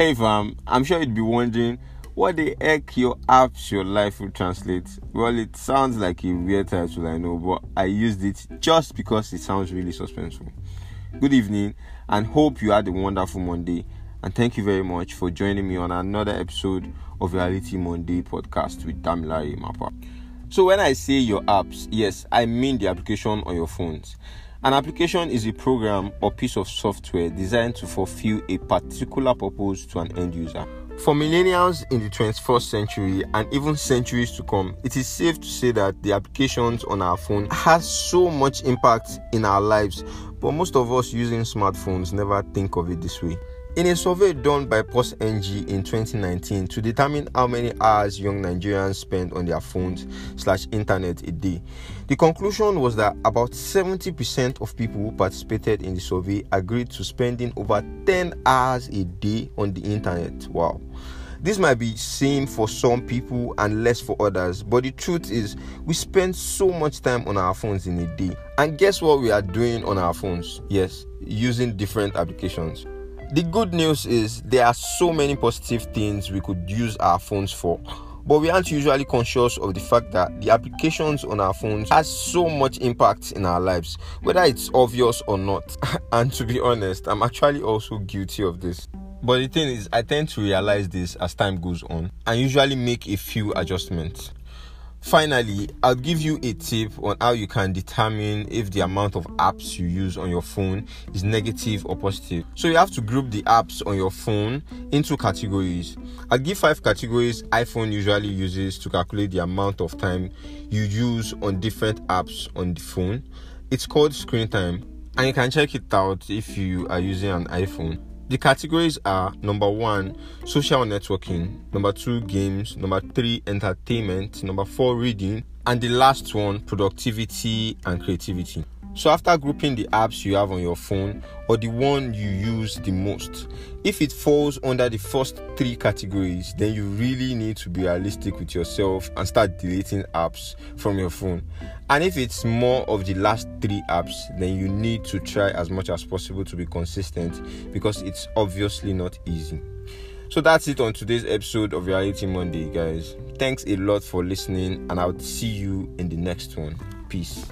Hey fam, um, I'm sure you'd be wondering what the heck your apps your life will translate. Well, it sounds like a weird title, I know, but I used it just because it sounds really suspenseful. Good evening, and hope you had a wonderful Monday. And thank you very much for joining me on another episode of Reality Monday podcast with Damilare Mapa. So, when I say your apps, yes, I mean the application on your phones. An application is a program or piece of software designed to fulfill a particular purpose to an end user. For millennials in the 21st century and even centuries to come, it is safe to say that the applications on our phone has so much impact in our lives, but most of us using smartphones never think of it this way. In a survey done by PulseNG in 2019 to determine how many hours young Nigerians spend on their phones slash internet a day, the conclusion was that about 70% of people who participated in the survey agreed to spending over 10 hours a day on the internet. Wow. This might be same for some people and less for others, but the truth is, we spend so much time on our phones in a day. And guess what we are doing on our phones? Yes, using different applications. The good news is there are so many positive things we could use our phones for, but we aren't usually conscious of the fact that the applications on our phones has so much impact in our lives, whether it's obvious or not. and to be honest, I'm actually also guilty of this. But the thing is, I tend to realize this as time goes on and usually make a few adjustments. Finally, I'll give you a tip on how you can determine if the amount of apps you use on your phone is negative or positive. So you have to group the apps on your phone into categories. I'll give five categories iPhone usually uses to calculate the amount of time you use on different apps on the phone. It's called screen time, and you can check it out if you are using an iPhone. The categories are number one, social networking, number two, games, number three, entertainment, number four, reading, and the last one, productivity and creativity. So, after grouping the apps you have on your phone or the one you use the most, if it falls under the first three categories, then you really need to be realistic with yourself and start deleting apps from your phone. And if it's more of the last three apps, then you need to try as much as possible to be consistent because it's obviously not easy. So that's it on today's episode of Reality Monday, guys. Thanks a lot for listening, and I'll see you in the next one. Peace.